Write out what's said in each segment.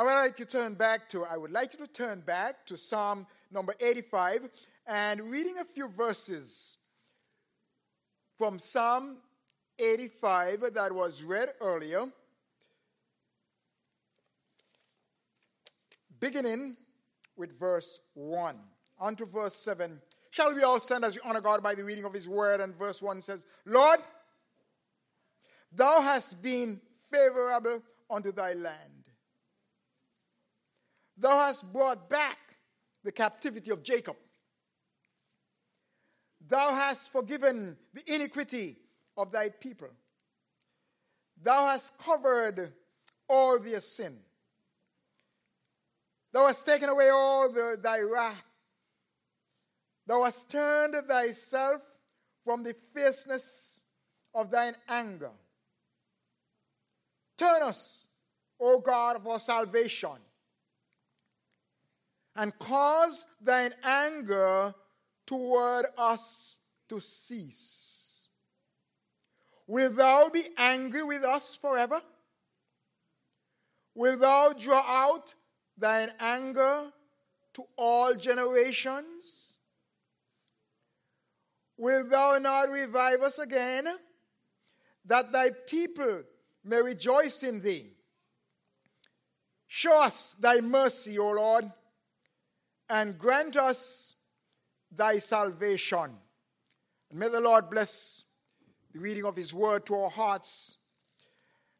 I would like you to turn back to, I would like you to turn back to Psalm number 85 and reading a few verses from Psalm 85 that was read earlier, beginning with verse 1 on to verse 7. Shall we all stand as we honor God by the reading of His word? And verse 1 says, Lord, thou hast been favorable unto thy land. Thou hast brought back the captivity of Jacob. Thou hast forgiven the iniquity of thy people. Thou hast covered all their sin. Thou hast taken away all the, thy wrath. Thou hast turned thyself from the fierceness of thine anger. Turn us, O God of our salvation, and cause thine anger toward us to cease. Will thou be angry with us forever? Will thou draw out thine anger to all generations? Will thou not revive us again, that thy people may rejoice in thee? Show us thy mercy, O Lord, and grant us thy salvation. And may the Lord bless the reading of his word to our hearts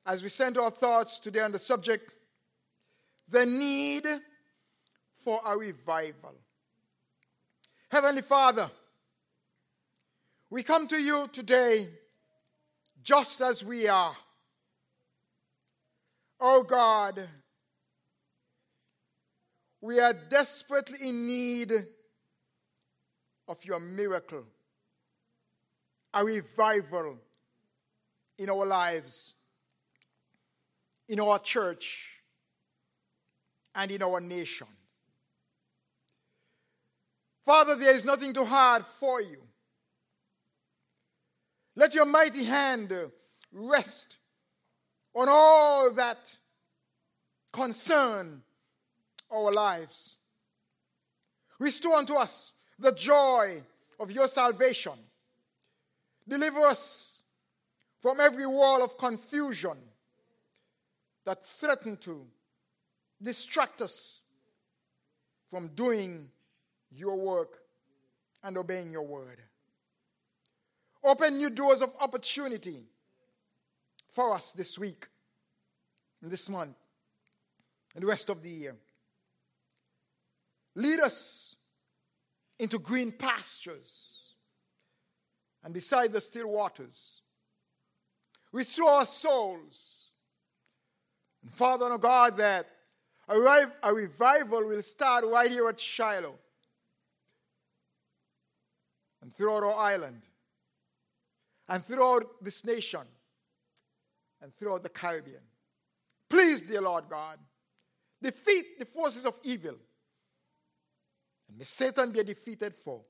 as we send our thoughts today on the subject the need for a revival. Heavenly Father, we come to you today just as we are. Oh God, we are desperately in need of your miracle, a revival in our lives, in our church, and in our nation. Father, there is nothing too hard for you. Let your mighty hand rest on all that concern our lives. Restore unto us the joy of your salvation. Deliver us from every wall of confusion that threaten to distract us from doing your work and obeying your word. Open new doors of opportunity for us this week, and this month, and the rest of the year. Lead us into green pastures and beside the still waters. Restore our souls. And Father, oh God, that a revival will start right here at Shiloh and throughout our island and throughout this nation and throughout the Caribbean. Please, dear Lord God, defeat the forces of evil and may Satan be defeated for.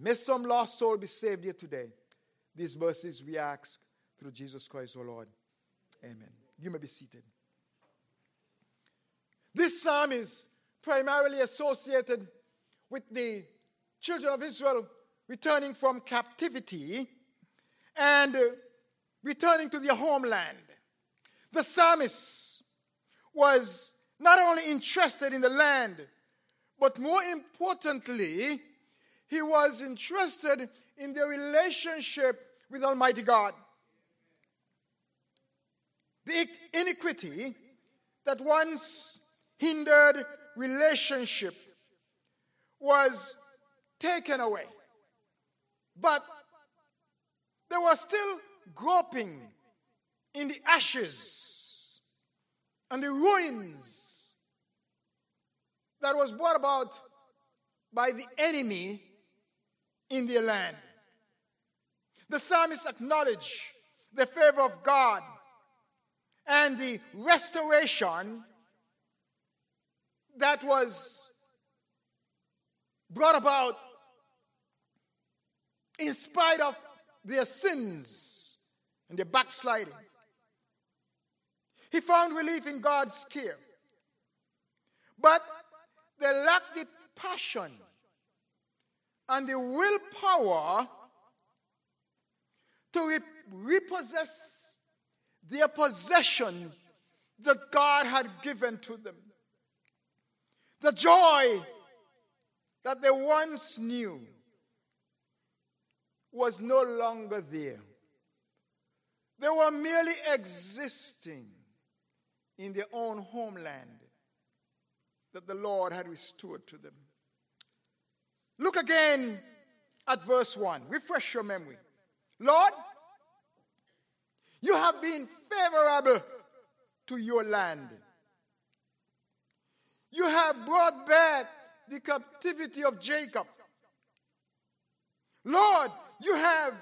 May some lost soul be saved here today. These mercies we ask through Jesus Christ, our Lord. Amen. You may be seated. This psalm is primarily associated with the children of Israel returning from captivity and uh, returning to their homeland. The psalmist was not only interested in the land, but more importantly, he was interested in their relationship with Almighty God. The iniquity that once hindered relationship was taken away. But they were still groping in the ashes and the ruins that was brought about by the enemy in their land. The psalmist acknowledged the favor of God and the restoration that was brought about in spite of their sins and their backsliding. He found relief in God's care but they lack the passion and the willpower to re- repossess their possession that God had given to them. The joy that they once knew was no longer there. They were merely existing in their own homeland that the Lord had restored to them. Look again at verse 1. Refresh your memory. Lord, you have been favorable to your land. You have brought back the captivity of Jacob. Lord, you have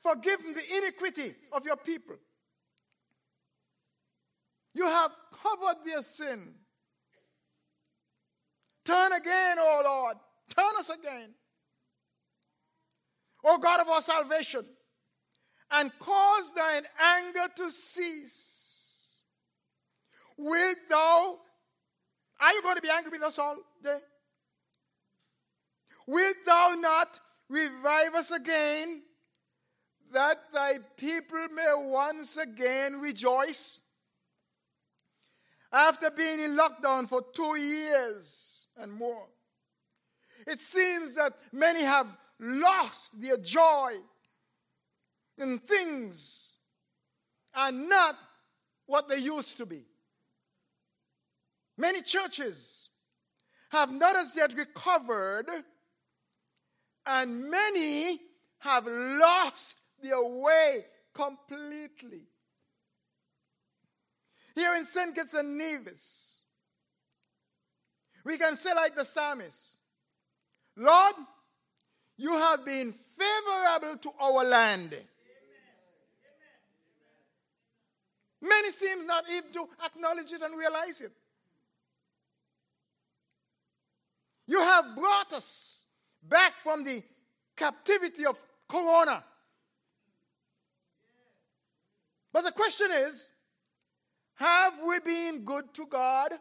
forgiven the iniquity of your people. You have covered their sin. Turn again, O Lord. Turn us again. O God of our salvation, and cause thine anger to cease. Wilt thou, are you going to be angry with us all day? Wilt thou not revive us again, that thy people may once again rejoice? After being in lockdown for two years and more, it seems that many have lost their joy in things and not what they used to be. Many churches have not as yet recovered and many have lost their way completely. Here in St. Kitts and Nevis, we can say, like the psalmist, Lord, you have been favorable to our land. Many seem not even to acknowledge it and realize it. You have brought us back from the captivity of Corona. But the question is have we been good to God?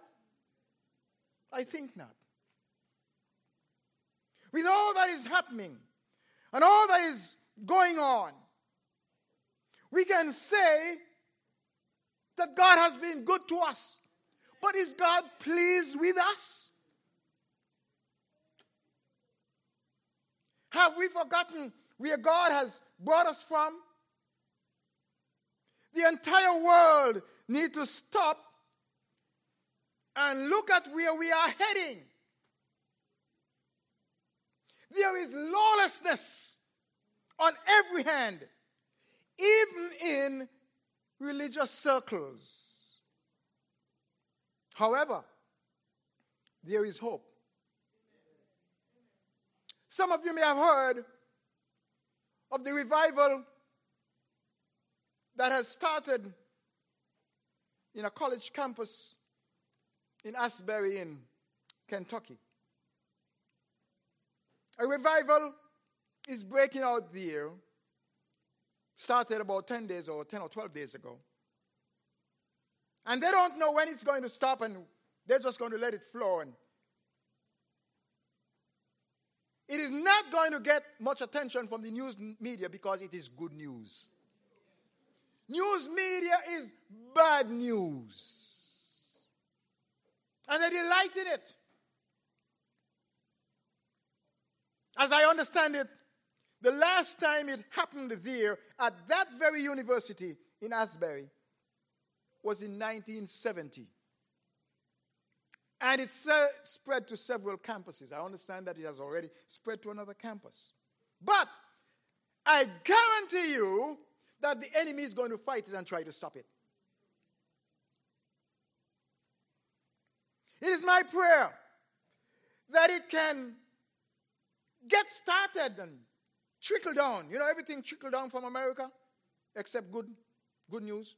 I think not. With all that is happening and all that is going on, we can say that God has been good to us. But is God pleased with us? Have we forgotten where God has brought us from? The entire world need to stop and look at where we are heading. There is lawlessness on every hand, even in religious circles. However, there is hope. Some of you may have heard of the revival that has started in a college campus in Asbury, in Kentucky. A revival is breaking out there, started about 10 days or 10 or 12 days ago. And they don't know when it's going to stop, and they're just going to let it flow and It is not going to get much attention from the news media because it is good news. News media is bad news. And they delight in it. As I understand it, the last time it happened there at that very university in Asbury was in 1970. And it spread to several campuses. I understand that it has already spread to another campus. But I guarantee you that the enemy is going to fight it and try to stop it. It is my prayer that it can get started and trickle down. You know, everything trickle down from America except good, good news.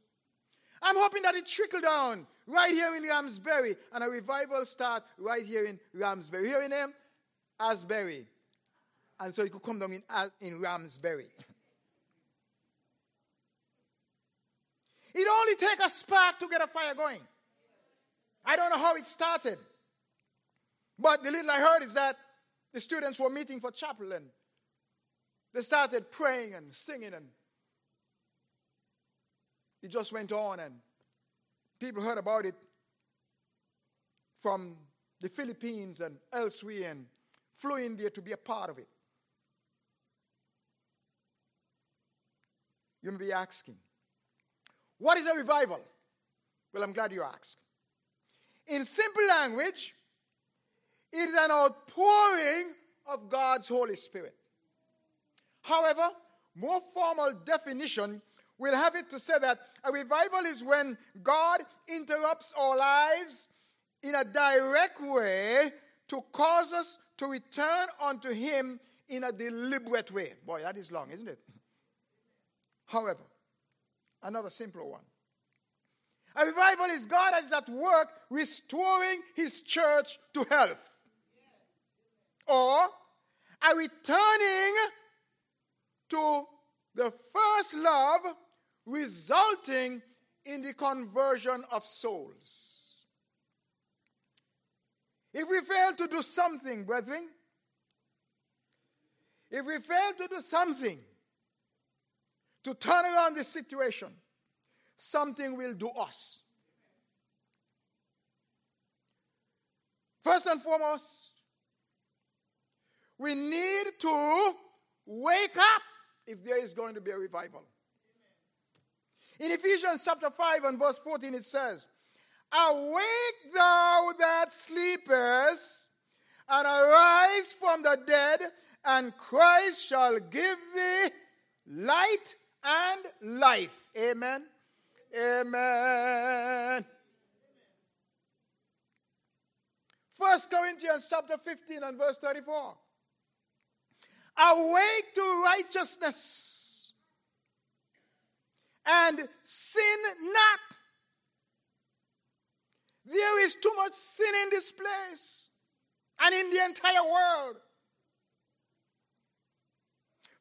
I'm hoping that it trickle down right here in Ramsbury and a revival start right here in Ramsbury. Hearing him? Asbury. And so it could come down in, in Ramsbury. It only takes a spark to get a fire going. I don't know how it started. But the little I heard is that the students were meeting for chapel and they started praying and singing and it just went on and people heard about it from the Philippines and elsewhere and flew in there to be a part of it. You may be asking, what is a revival? Well, I'm glad you asked. In simple language, it is an outpouring of God's Holy Spirit. However, more formal definition will have it to say that a revival is when God interrupts our lives in a direct way to cause us to return unto Him in a deliberate way. Boy, that is long, isn't it? However, another simpler one. A revival is God is at work restoring His church to health. Or a returning to the first love resulting in the conversion of souls. If we fail to do something, brethren, if we fail to do something to turn around the situation, something will do us. First and foremost, we need to wake up if there is going to be a revival. In Ephesians chapter 5 and verse 14, it says, Awake thou that sleepest, and arise from the dead, and Christ shall give thee light and life. Amen. Amen. First Corinthians chapter 15 and verse 34. Awake to righteousness and sin not there is too much sin in this place and in the entire world.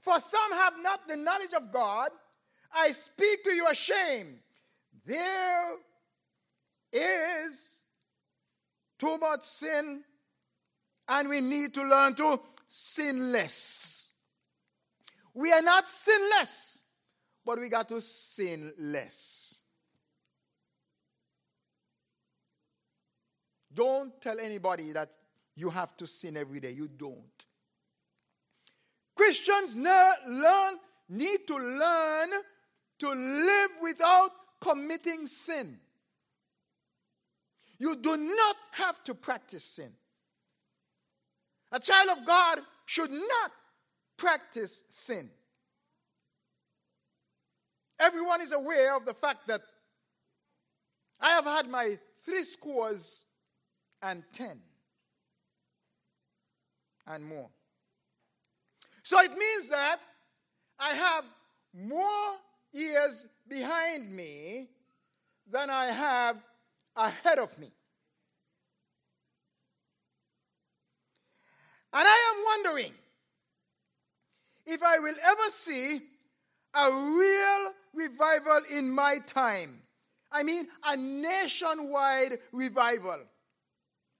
For some have not the knowledge of God. I speak to you ashamed. There is too much sin, and we need to learn to sin less. We are not sinless, but we got to sin less. Don't tell anybody that you have to sin every day. You don't. Christians learn, need to learn to committing sin. You do not have to practice sin. A child of God should not practice sin. Everyone is aware of the fact that I have had my three scores and 10 and more. So it means that I have more years behind me than I have ahead of me. And I am wondering if I will ever see a real revival in my time. I mean, a nationwide revival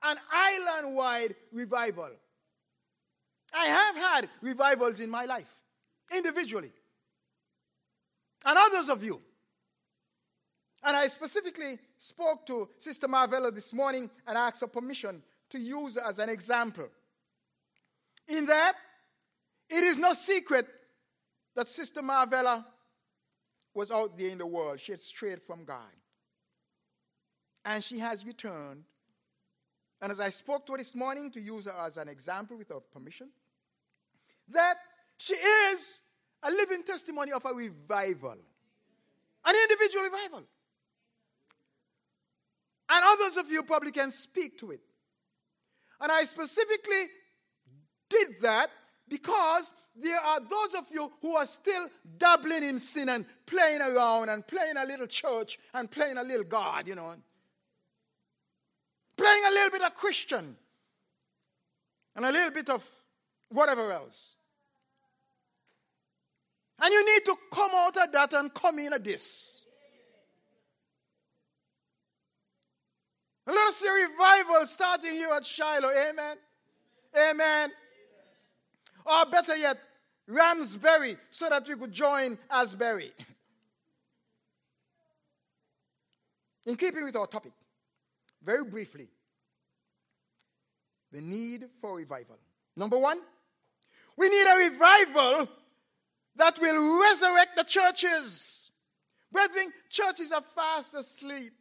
an island wide revival. I have had revivals in my life, individually, and others of you. And I specifically spoke to Sister Marvella this morning and asked her permission to use as an example. In that, it is no secret that Sister Marvella was out there in the world. She had strayed from God. And she has returned and as I spoke to her this morning, to use her as an example without permission, that she is a living testimony of a revival, an individual revival. And others of you probably can speak to it. And I specifically did that because there are those of you who are still dabbling in sin and playing around and playing a little church and playing a little God, you know playing a little bit of Christian and a little bit of whatever else. And you need to come out of that and come in at this. Let us see revival starting here at Shiloh. Amen. Amen. Or better yet, Ramsbury, so that we could join Asbury. In keeping with our topic, very briefly, the need for revival. Number one, we need a revival that will resurrect the churches. Brethren, churches are fast asleep.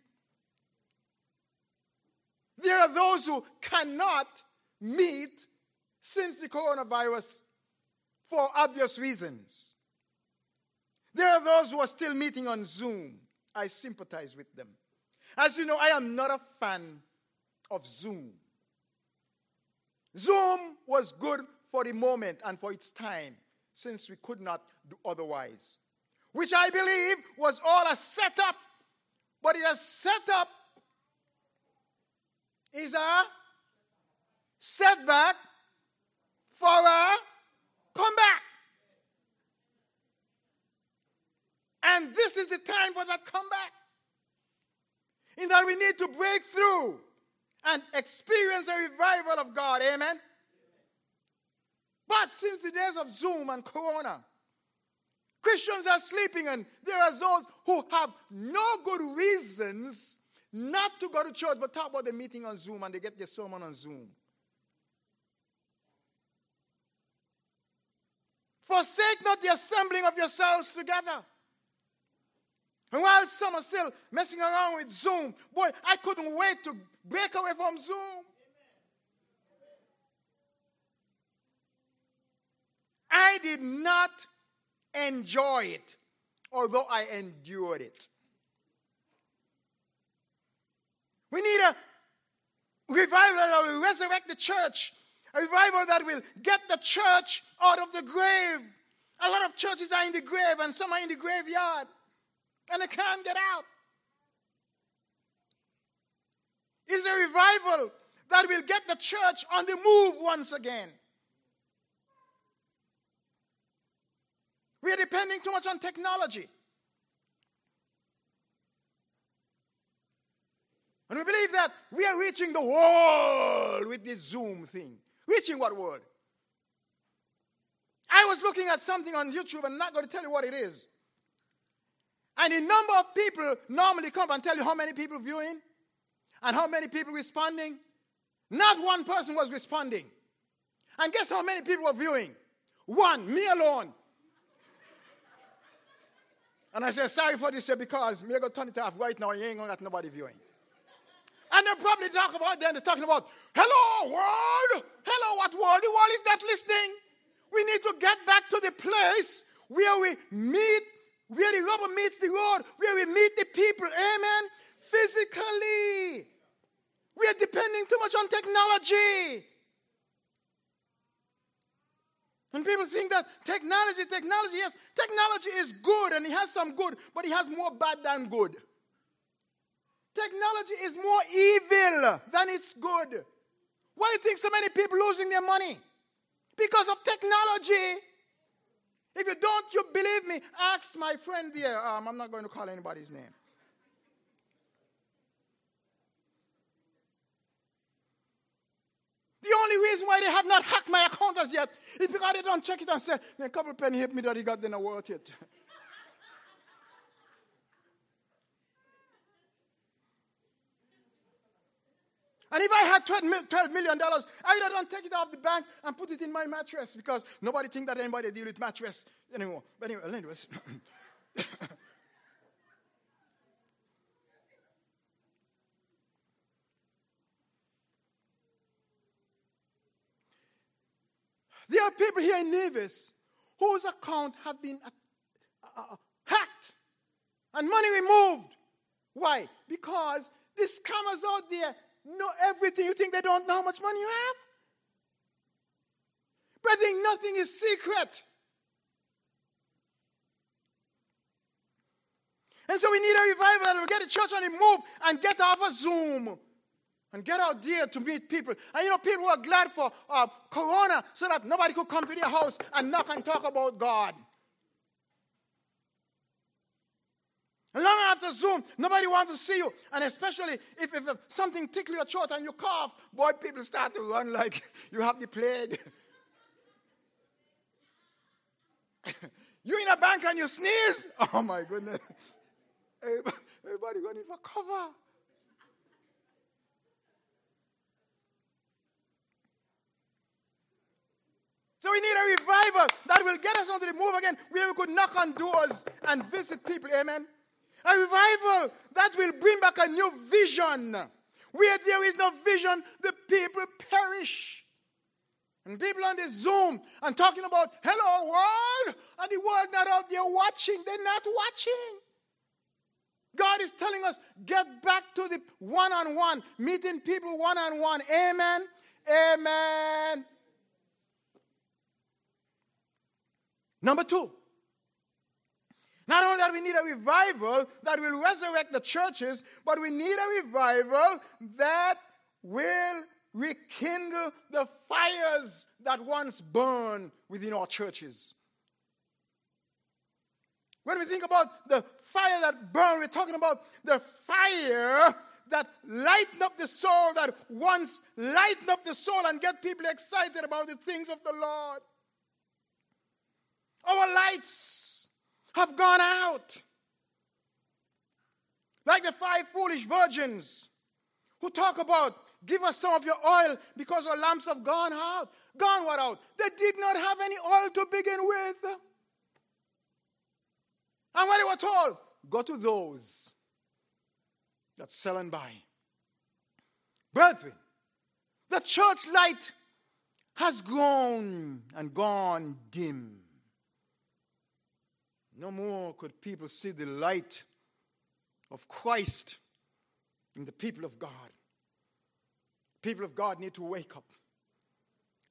There are those who cannot meet since the coronavirus for obvious reasons. There are those who are still meeting on Zoom. I sympathize with them. As you know, I am not a fan of Zoom. Zoom was good for the moment and for its time, since we could not do otherwise. Which I believe was all a setup, but it is set up is a setback for a comeback. And this is the time for that comeback. In that we need to break through and experience a revival of God. Amen. But since the days of Zoom and Corona, Christians are sleeping, and there are those who have no good reasons not to go to church, but talk about the meeting on Zoom and they get their sermon on Zoom. Forsake not the assembling of yourselves together. And while some are still messing around with Zoom, boy, I couldn't wait to break away from Zoom. I did not enjoy it, although I endured it. We need a revival that will resurrect the church, a revival that will get the church out of the grave. A lot of churches are in the grave, and some are in the graveyard, and they can't get out. Is a revival that will get the church on the move once again. We are depending too much on technology. And we believe that we are reaching the world with this Zoom thing. Reaching what world? I was looking at something on YouTube and I'm not going to tell you what it is. And the number of people normally come and tell you how many people viewing and how many people responding. Not one person was responding. And guess how many people were viewing? One, me alone. And I said, sorry for this because me going to turn it off right now. You ain't going to get nobody viewing. And they probably talk about then they're talking about, hello, world. Hello, what world? The world is not listening. We need to get back to the place where we meet, where the rubber meets the road, where we meet the people. Amen. Physically. We are depending too much on technology. And people think that technology, technology, yes, technology is good and it has some good, but it has more bad than good. Technology is more evil than it's good. Why do you think so many people losing their money? Because of technology. If you don't, you believe me, ask my friend there. Um, I'm not going to call anybody's name. The only reason why they have not hacked my account as yet is because they don't check it and say, a couple penny hit me that he got, then I worth it. And if I had $12 million, I would have done take it off the bank and put it in my mattress because nobody think that anybody deal with mattress anymore. But anyway, anyways. there are people here in Nevis whose account have been uh, uh, uh, hacked and money removed. Why? Because the scammers out there know everything. You think they don't know how much money you have? Brethren, nothing is secret. And so we need a revival that will get the church on the move and get off of Zoom and get out there to meet people. And you know, people were glad for uh, Corona so that nobody could come to their house and knock and talk about God. And long after Zoom, nobody wants to see you. And especially if, if something tickles your throat and you cough, boy, people start to run like you have the plague. you in a bank and you sneeze? Oh my goodness. Everybody, everybody running for cover. So we need a revival that will get us onto the move again, where we could knock on doors and visit people. Amen. A revival that will bring back a new vision. Where there is no vision, the people perish. And people on the Zoom and talking about, hello world, and the world not out there watching. They're not watching. God is telling us, get back to the one on one, meeting people one on one. Amen. Amen. Number two, not only that we need a revival that will resurrect the churches, but we need a revival that will rekindle the fires that once burned within our churches. When we think about the fire that burned, we're talking about the fire that lighten up the soul, that once lighten up the soul and get people excited about the things of the Lord. Our lights have gone out. Like the five foolish virgins who talk about, give us some of your oil because our lamps have gone out. Gone what out? They did not have any oil to begin with. And when they were told, go to those that sell and buy. Brethren, the church light has grown and gone dim. No more could people see the light of Christ in the people of God. People of God need to wake up.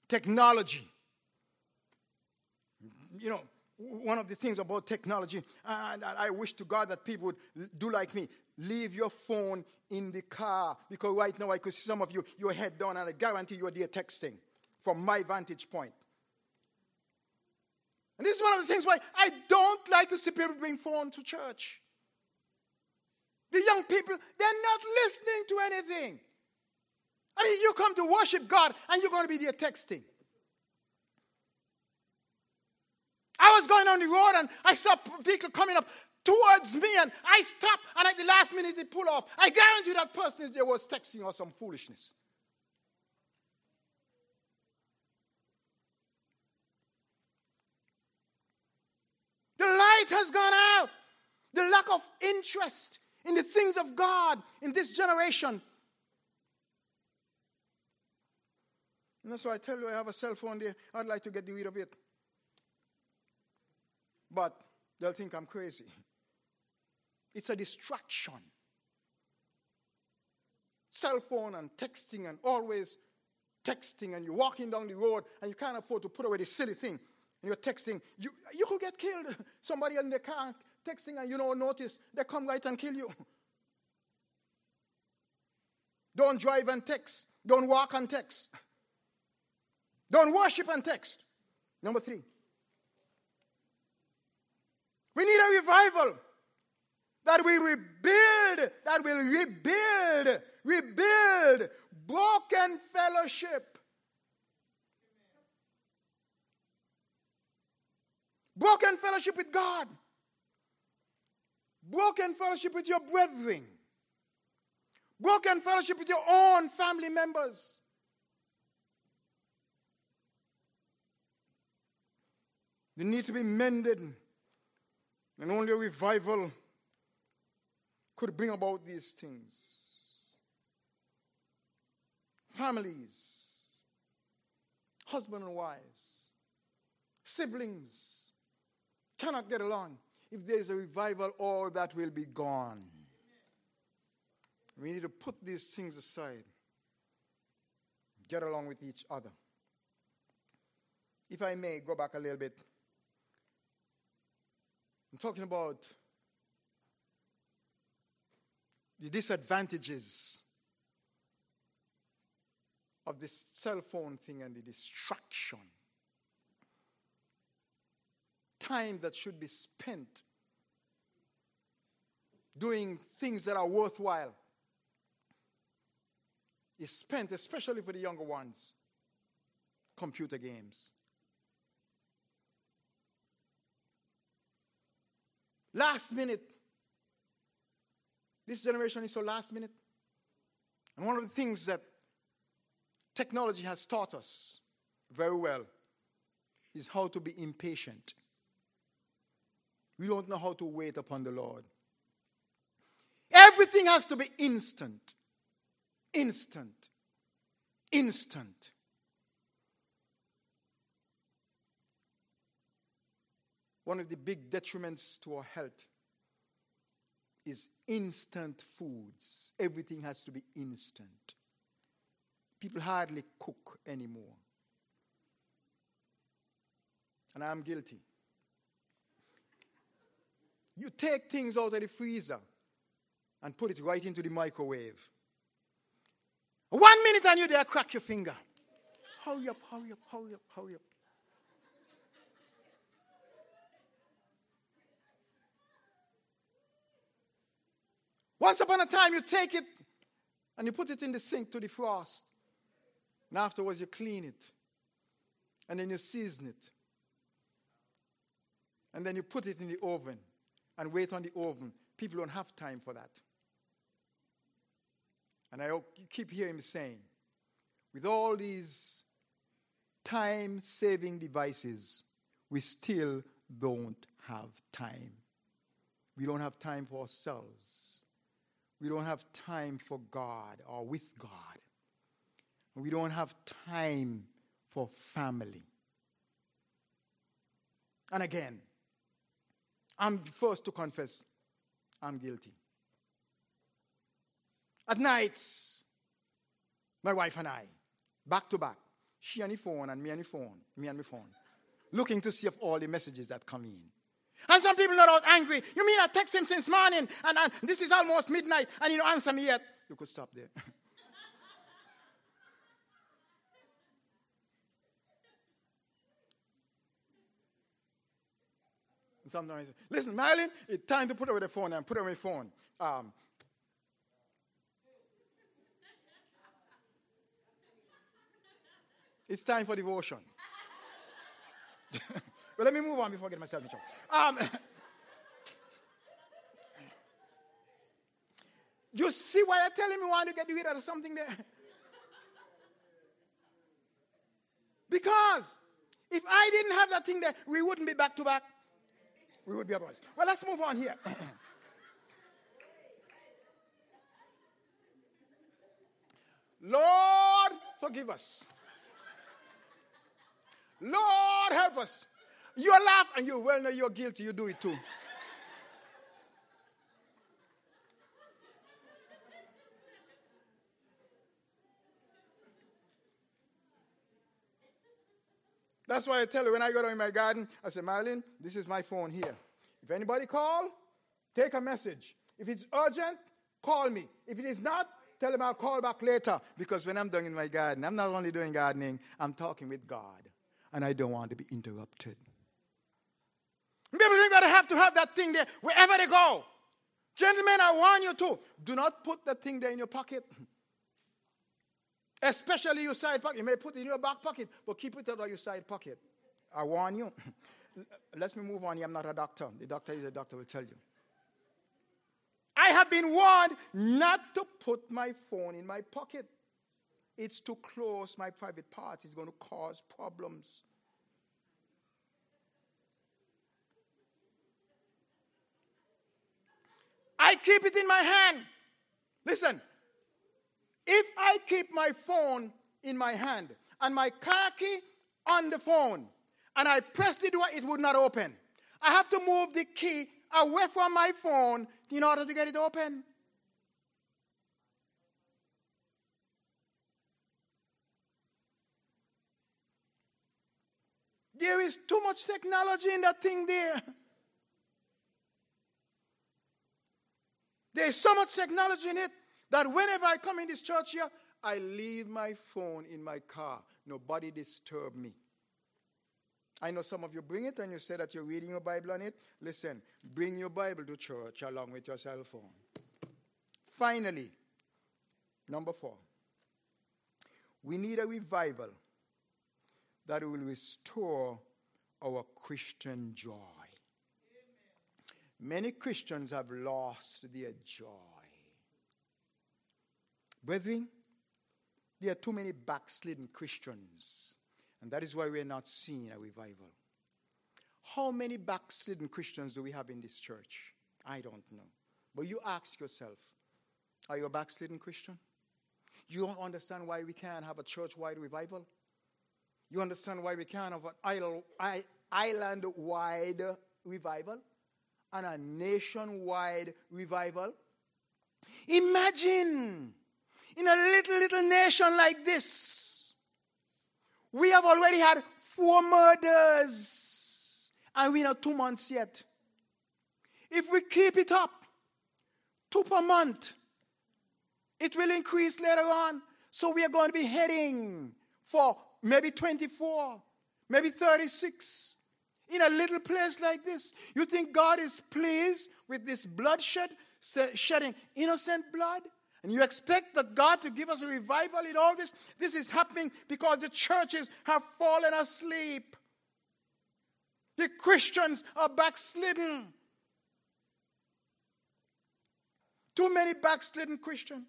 Technology. You know, one of the things about technology, and I wish to God that people would do like me. Leave your phone in the car because right now I could see some of you, your head down, and I guarantee you're there texting from my vantage point. And this is one of the things why I don't like to see people bring phone to church. The young people, they're not listening to anything. I mean, you come to worship God and you're going to be there texting. I was going on the road and I saw people coming up towards me and I stopped and at the last minute they pull off. I guarantee that person is there was texting or some foolishness. The light has gone out. The lack of interest in the things of God in this generation. And that's why I tell you I have a cell phone there. I'd like to get rid of it. But they'll think I'm crazy. It's a distraction. Cell phone and texting and always texting, and you're walking down the road and you can't afford to put away this silly thing. And you're texting, you, you could get killed. Somebody in the car texting and you don't notice, they come right and kill you. Don't drive and text. Don't walk and text. Don't worship and text. Number three, we need a revival that we rebuild, that will rebuild, rebuild broken fellowship. Broken fellowship with God. Broken fellowship with your brethren. Broken fellowship with your own family members. They need to be mended. And only a revival could bring about these things. Families, husband and wives, siblings cannot get along. If there is a revival, all that will be gone. We need to put these things aside, get along with each other. If I may go back a little bit I'm talking about the disadvantages of this cell phone thing and the distraction. Time that should be spent doing things that are worthwhile is spent, especially for the younger ones, computer games. Last minute. This generation is so last minute. And one of the things that technology has taught us very well is how to be impatient. We don't know how to wait upon the Lord. Everything has to be instant. Instant. Instant. One of the big detriments to our health is instant foods. Everything has to be instant. People hardly cook anymore. And I'm guilty. You take things out of the freezer and put it right into the microwave. One minute and you're there, crack your finger. Hurry up, hurry up, hurry up, hurry up. Once upon a time, you take it and you put it in the sink to defrost. And afterwards, you clean it. And then you season it. And then you put it in the oven and wait on the oven. People don't have time for that. And I keep hearing me saying, with all these time saving devices, we still don't have time. We don't have time for ourselves. We don't have time for God or with God. We don't have time for family. And again, I'm the first to confess I'm guilty. At night, my wife and I, back to back, she on the phone and me on the phone, me on the phone, looking to see if all the messages that come in. And some people are out angry. You mean I text him since morning and, and this is almost midnight and he don't answer me yet? You could stop there. sometimes, listen, Marilyn, it's time to put away the phone and put away the phone. Um, it's time for devotion. but let me move on before I get myself in trouble. Um, you see why I tell him you want to get rid of something there? Because if I didn't have that thing there, we wouldn't be back to back. We would be otherwise. Well, let's move on here. Lord, forgive us. Lord, help us. You laugh and you well know you're guilty. You do it too. That's why I tell you when I go down in my garden, I say, Marilyn, this is my phone here. If anybody call, take a message. If it's urgent, call me. If it is not, tell them I'll call back later. Because when I'm doing in my garden, I'm not only doing gardening, I'm talking with God. And I don't want to be interrupted. People think that I have to have that thing there wherever they go. Gentlemen, I warn you to do not put that thing there in your pocket. Especially your side pocket. You may put it in your back pocket, but keep it out of your side pocket. I warn you. Let me move on. I'm not a doctor. The doctor is a doctor, will tell you. I have been warned not to put my phone in my pocket. It's too close my private parts. It's going to cause problems. I keep it in my hand. Listen, if I keep my phone in my hand and my car key on the phone and I press the door, it would not open. I have to move the key away from my phone in order to get it open. There is too much technology in that thing there. There's so much technology in it that whenever I come in this church here, I leave my phone in my car. Nobody disturb me. I know some of you bring it and you say that you're reading your Bible on it. Listen, bring your Bible to church along with your cell phone. Finally, number four, we need a revival that will restore our Christian joy. Many Christians have lost their joy. Brethren, there are too many backslidden Christians, and that is why we're not seeing a revival. How many backslidden Christians do we have in this church? I don't know. But you ask yourself are you a backslidden Christian? You don't understand why we can't have a church wide revival? You understand why we can't have an island wide revival and a nationwide revival? Imagine in a little, little nation like this, we have already had four murders and we're not two months yet. If we keep it up, two per month, it will increase later on. So we are going to be heading for maybe 24, maybe 36 in a little place like this. You think God is pleased with this bloodshed, shedding innocent blood? And you expect that God to give us a revival in all this? This is happening because the churches have fallen asleep. The Christians are backslidden. Too many backslidden Christians.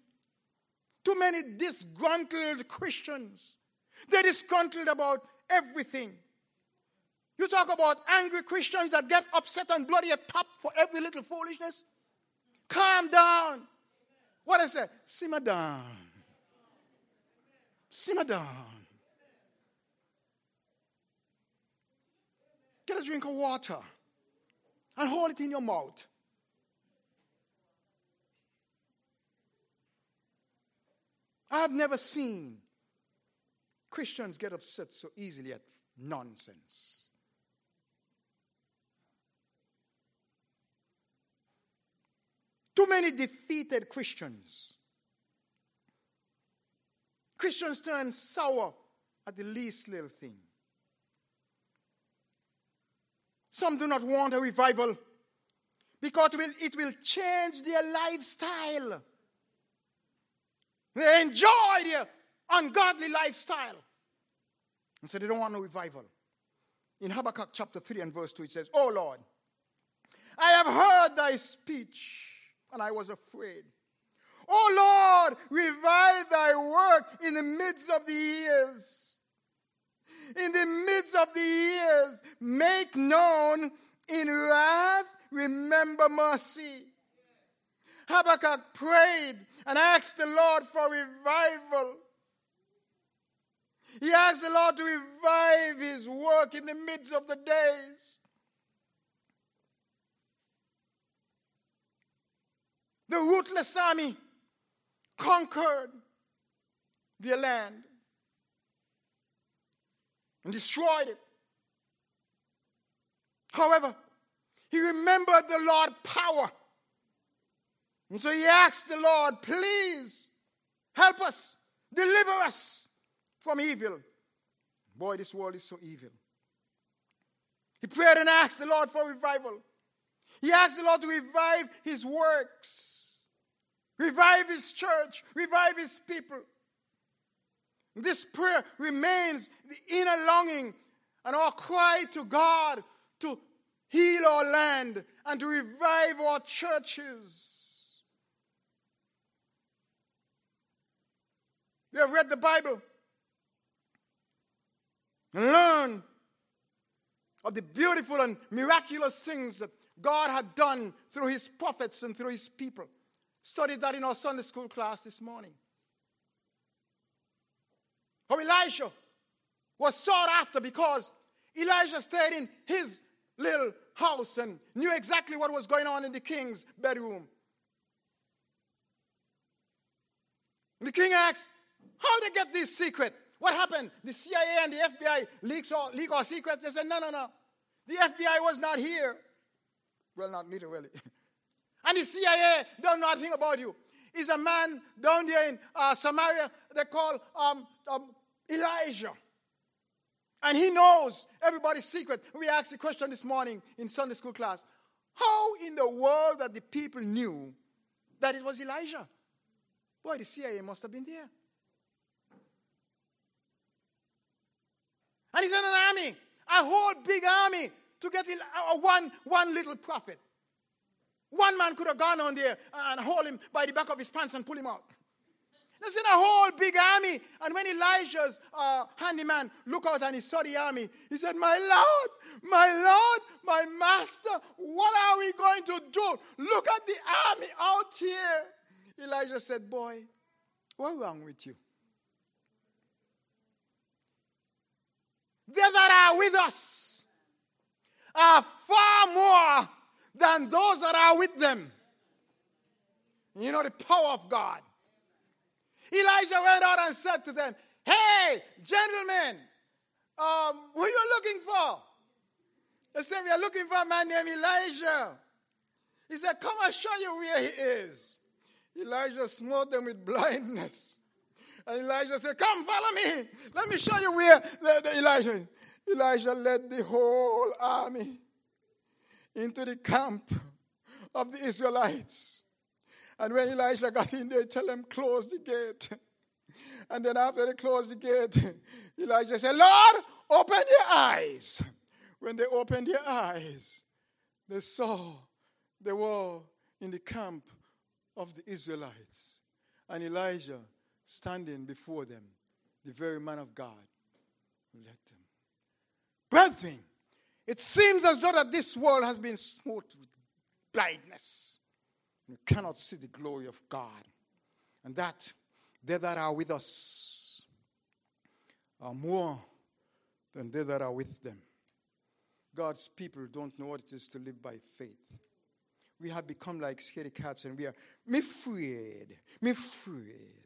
Too many disgruntled Christians. They're disgruntled about everything. You talk about angry Christians that get upset and bloody at top for every little foolishness. Calm down. What I say? Simmer down. Simmer down. Get a drink of water and hold it in your mouth. I have never seen Christians get upset so easily at nonsense. Too many defeated Christians. Christians turn sour at the least little thing. Some do not want a revival because it will, it will change their lifestyle. They enjoy their ungodly lifestyle. And so they don't want no revival. In Habakkuk chapter 3 and verse 2, it says, Oh Lord, I have heard thy speech and I was afraid. Oh Lord, revive thy work in the midst of the years. In the midst of the years, make known in wrath, remember mercy. Habakkuk prayed and asked the Lord for revival. He asked the Lord to revive his work in the midst of the days. The ruthless army conquered their land and destroyed it. However, he remembered the Lord's power. And so he asked the Lord, please help us, deliver us from evil. Boy, this world is so evil. He prayed and asked the Lord for revival. He asked the Lord to revive his works revive his church, revive his people. This prayer remains the inner longing and our cry to God to heal our land and to revive our churches. You have read the Bible and learned of the beautiful and miraculous things that God had done through his prophets and through his people. Studied that in our Sunday school class this morning. How Elisha was sought after because Elijah stayed in his little house and knew exactly what was going on in the king's bedroom. And the king asked, How did they get this secret? What happened? The CIA and the FBI leaks all, leak our secrets? They said, No, no, no. The FBI was not here. Well, not literally. And the CIA don't know anything about you. Is a man down there in uh, Samaria they call um, um, Elijah. And he knows everybody's secret. We asked the question this morning in Sunday school class how in the world that the people knew that it was Elijah? Boy, the CIA must have been there. And he sent an army, a whole big army, to get one, one little prophet. One man could have gone on there and hold him by the back of his pants and pull him out. There's in a whole big army. And when Elijah's uh, handyman looked out and he saw the army, he said, My Lord, my Lord, my master, what are we going to do? Look at the army out here. Elijah said, Boy, what's wrong with you? They that are with us are far more than those that are with them. You know the power of God. Elijah went out and said to them, Hey, gentlemen, um, who are you looking for? They said, We are looking for a man named Elijah. He said, Come, I'll show you where he is. Elijah smote them with blindness. And Elijah said, Come, follow me. Let me show you where the, the Elijah. Elijah led the whole army into the camp of the Israelites. And when Elijah got in there, tell them, close the gate. And then after they closed the gate, Elijah said, Lord, open your eyes. When they opened their eyes, they saw they were in the camp of the Israelites. And Elijah standing before them, the very man of God, led them. Brethren, it seems as though that this world has been smote with blindness. You cannot see the glory of God. And that they that are with us are more than they that are with them. God's people don't know what it is to live by faith. We have become like scaredy cats and we are me afraid, me afraid.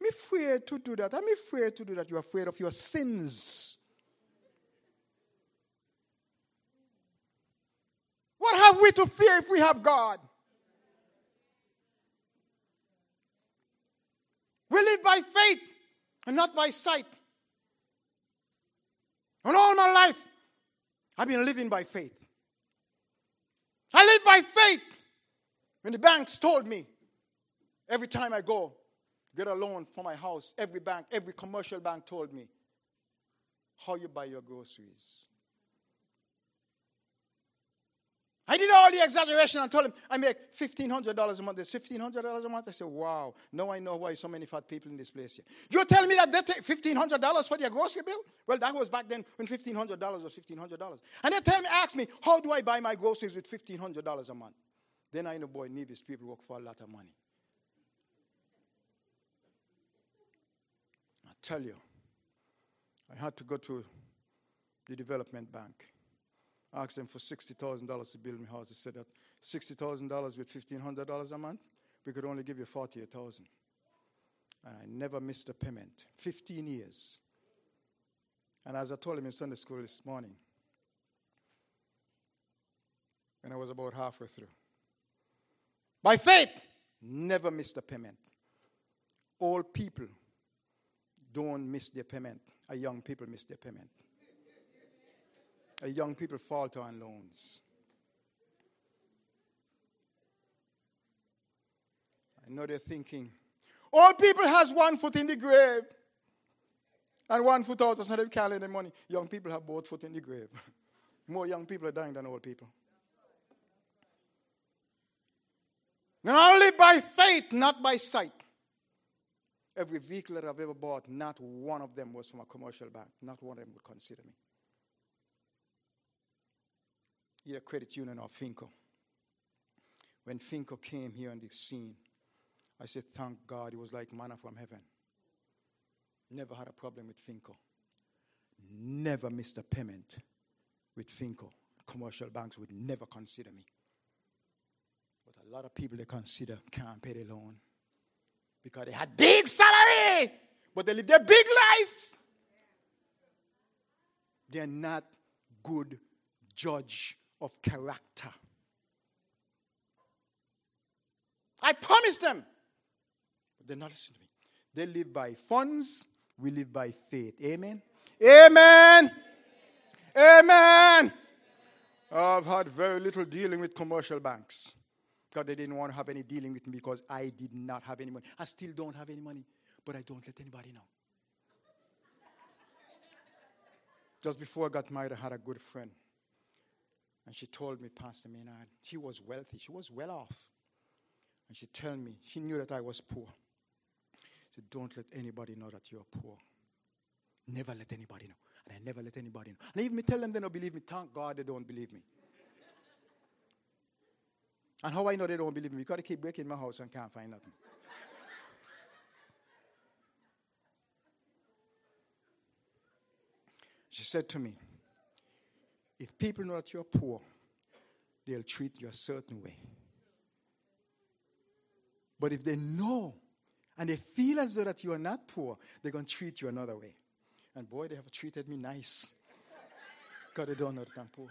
Me afraid to do that. I'm afraid to do that. You're afraid of your sins. What have we to fear if we have God? We live by faith and not by sight. And all my life, I've been living by faith. I live by faith. When the banks told me, every time I go, get a loan for my house, every bank, every commercial bank told me how you buy your groceries. I did all the exaggeration and told him I make $1,500 a month. There's $1,500 a month. I said, wow, now I know why so many fat people in this place here. You're telling me that they take $1,500 for their grocery bill? Well, that was back then when $1,500 was $1,500. And they tell me, ask me, how do I buy my groceries with $1,500 a month? Then I know, boy, Nevis people work for a lot of money. I tell you, I had to go to the development bank asked them for $60,000 to build my house. He said that $60,000 with $1,500 a month, we could only give you 48000 And I never missed a payment. 15 years. And as I told him in Sunday school this morning, when I was about halfway through, by faith, never missed a payment. All people don't miss their payment. A young people miss their payment young people falter on loans. I know they're thinking, old people has one foot in the grave and one foot out, so they can't lend them money. Young people have both foot in the grave. More young people are dying than old people. And only by faith, not by sight. Every vehicle that I've ever bought, not one of them was from a commercial bank. Not one of them would consider me either Credit Union or Finco. When Finco came here on the scene, I said, Thank God, it was like manna from heaven. Never had a problem with Finco. Never missed a payment with Finco. Commercial banks would never consider me. But a lot of people they consider can't pay the loan because they had big salary, but they live their big life. They're not good judge of character. I promised them. But they're not listening to me. They live by funds, we live by faith. Amen. Amen. Amen. I've had very little dealing with commercial banks. because they didn't want to have any dealing with me because I did not have any money. I still don't have any money, but I don't let anybody know. Just before I got married, I had a good friend. And she told me, Pastor Maynard, she was wealthy. She was well off. And she told me, she knew that I was poor. She said, Don't let anybody know that you're poor. Never let anybody know. And I never let anybody know. And even me tell them they don't believe me, thank God they don't believe me. And how I know they don't believe me? Because they keep breaking my house and can't find nothing. She said to me, If people know that you're poor, they'll treat you a certain way. But if they know and they feel as though that you are not poor, they're going to treat you another way. And boy, they have treated me nice. God, they don't know that I'm poor.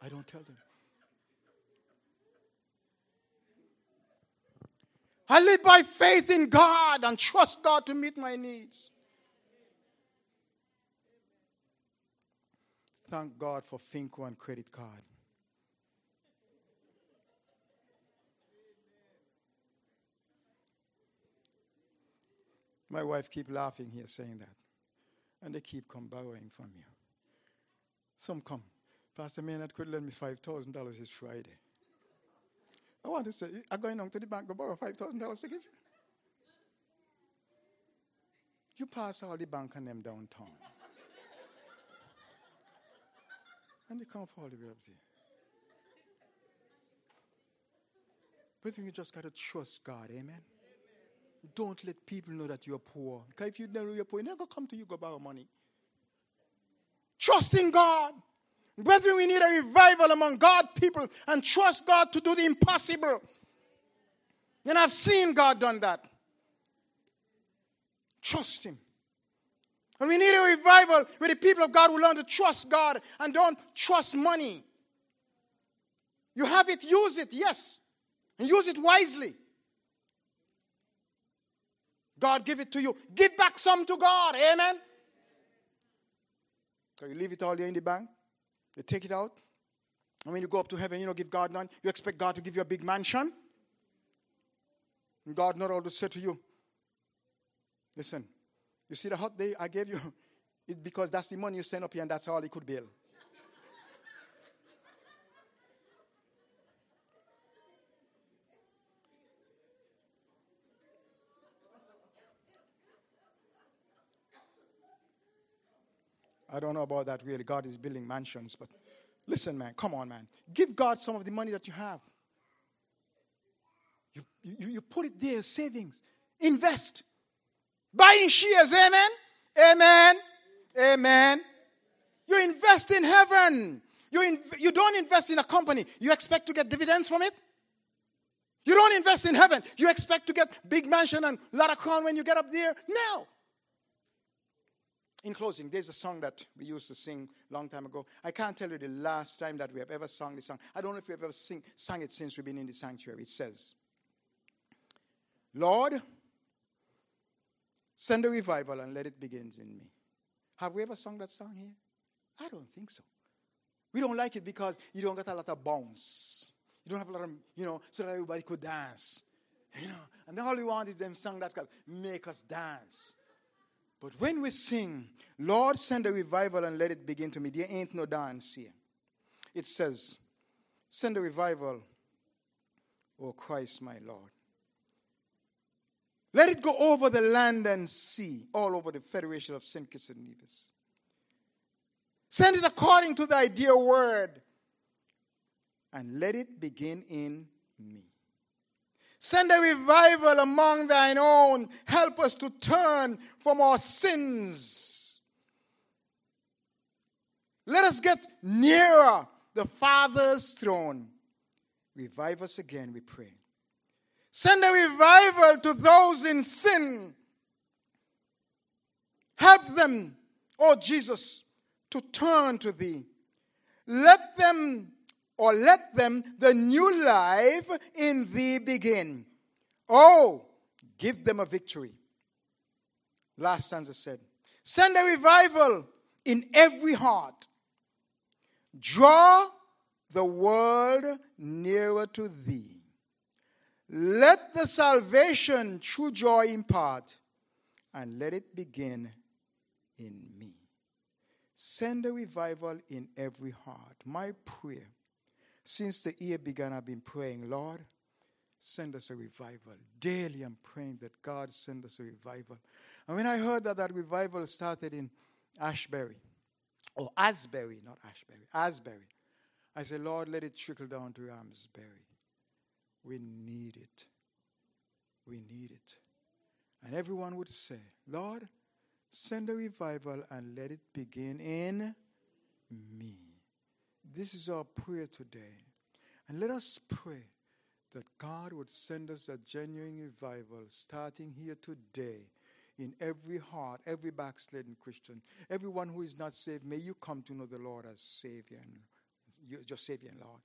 I don't tell them. I live by faith in God and trust God to meet my needs. Thank God for Finco and credit card. My wife keep laughing here saying that. And they keep come borrowing from you. Some come. Pastor Maynard could lend me $5,000 this Friday. I want to say, I'm going on to the bank to borrow $5,000 to give you. You pass all the bank and them downtown. And they all the way up there. But you just got to trust God, amen? Don't let people know that you're poor. Because if you know you're poor, they're to come to you go borrow money. Trust in God. Brethren, we need a revival among God people and trust God to do the impossible. And I've seen God done that. Trust Him. And we need a revival where the people of God will learn to trust God and don't trust money. You have it, use it, yes. And use it wisely. God give it to you. Give back some to God. Amen. So you leave it all there in the bank. They take it out. And when you go up to heaven, you know, give God none. You expect God to give you a big mansion. And God not all to say to you, listen, you see the hot day I gave you? It's because that's the money you sent up here and that's all he could build. I don't know about that really. God is building mansions, but listen, man, come on, man. Give God some of the money that you have. You, you, you put it there, savings. Invest. Buying shares, amen? Amen. Amen. You invest in heaven. You, inv- you don't invest in a company. You expect to get dividends from it? You don't invest in heaven. You expect to get big mansion and lot of crown when you get up there? No. In closing, there's a song that we used to sing a long time ago. I can't tell you the last time that we have ever sung this song. I don't know if we've ever sing, sung it since we've been in the sanctuary. It says, Lord, send a revival and let it begin in me. Have we ever sung that song here? I don't think so. We don't like it because you don't get a lot of bounce. You don't have a lot of, you know, so that everybody could dance. You know, and all we want is them song that can make us dance. But when we sing, Lord, send a revival and let it begin to me, there ain't no dance here. It says, Send a revival, O Christ my Lord. Let it go over the land and sea, all over the Federation of St. Kitts and Nevis. Send it according to thy dear word, and let it begin in me. Send a revival among thine own. Help us to turn from our sins. Let us get nearer the Father's throne. Revive us again, we pray. Send a revival to those in sin. Help them, oh Jesus, to turn to thee. Let them or let them the new life in thee begin. Oh, give them a victory. Last stanza said, Send a revival in every heart. Draw the world nearer to thee. Let the salvation true joy impart, and let it begin in me. Send a revival in every heart. My prayer, since the year began, I've been praying, Lord, send us a revival. Daily I'm praying that God send us a revival. And when I heard that that revival started in Ashbury, or Asbury, not Ashbury, Asbury, I said, Lord, let it trickle down to Ramsbury. We need it. We need it. And everyone would say, Lord, send a revival and let it begin in me. This is our prayer today. And let us pray that God would send us a genuine revival starting here today in every heart, every backslidden Christian, everyone who is not saved. May you come to know the Lord as Savior and your Savior and Lord.